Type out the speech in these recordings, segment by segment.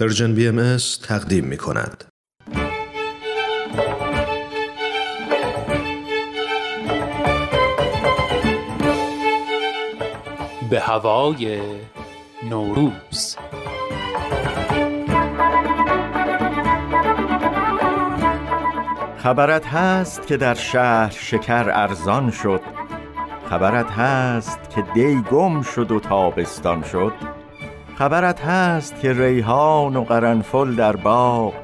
پرژن بی ام تقدیم می کند. به هوای نوروز. خبرت هست که در شهر شکر ارزان شد. خبرت هست که دی گم شد و تابستان شد. خبرت هست که ریحان و قرنفل در باغ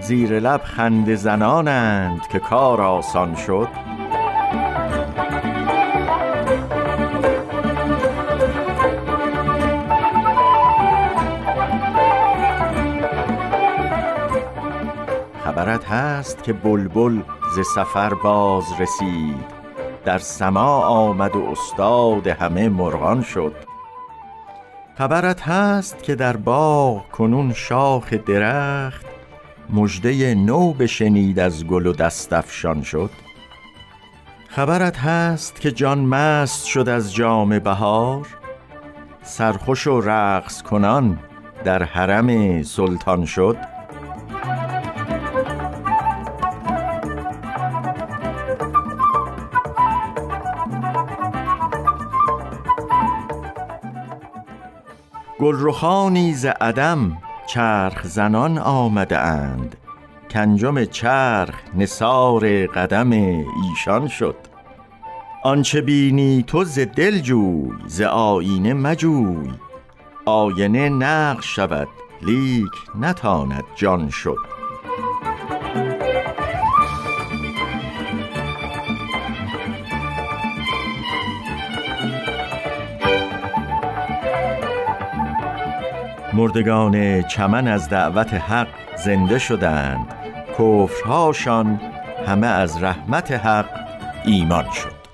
زیر لب خنده زنانند که کار آسان شد. خبرت هست که بلبل ز سفر باز رسید در سما آمد و استاد همه مرغان شد. خبرت هست که در باغ کنون شاخ درخت مژده نو بشنید از گل و دستفشان شد. خبرت هست که جان مست شد از جام بهار سرخوش و رقص کنان در حرم سلطان شد. گلرخانی ز عدم چرخ زنان آمده اند. کانجم چرخ نثار قدم ایشان شد. آنچه بینی تو ز دل جوی ز آیینه مجوی. آینه نقش شود لیک نتاند جان شد. مردگان چمن از دعوت حق زنده شدند. کفرهاشان همه از رحمت حق ایمان شد.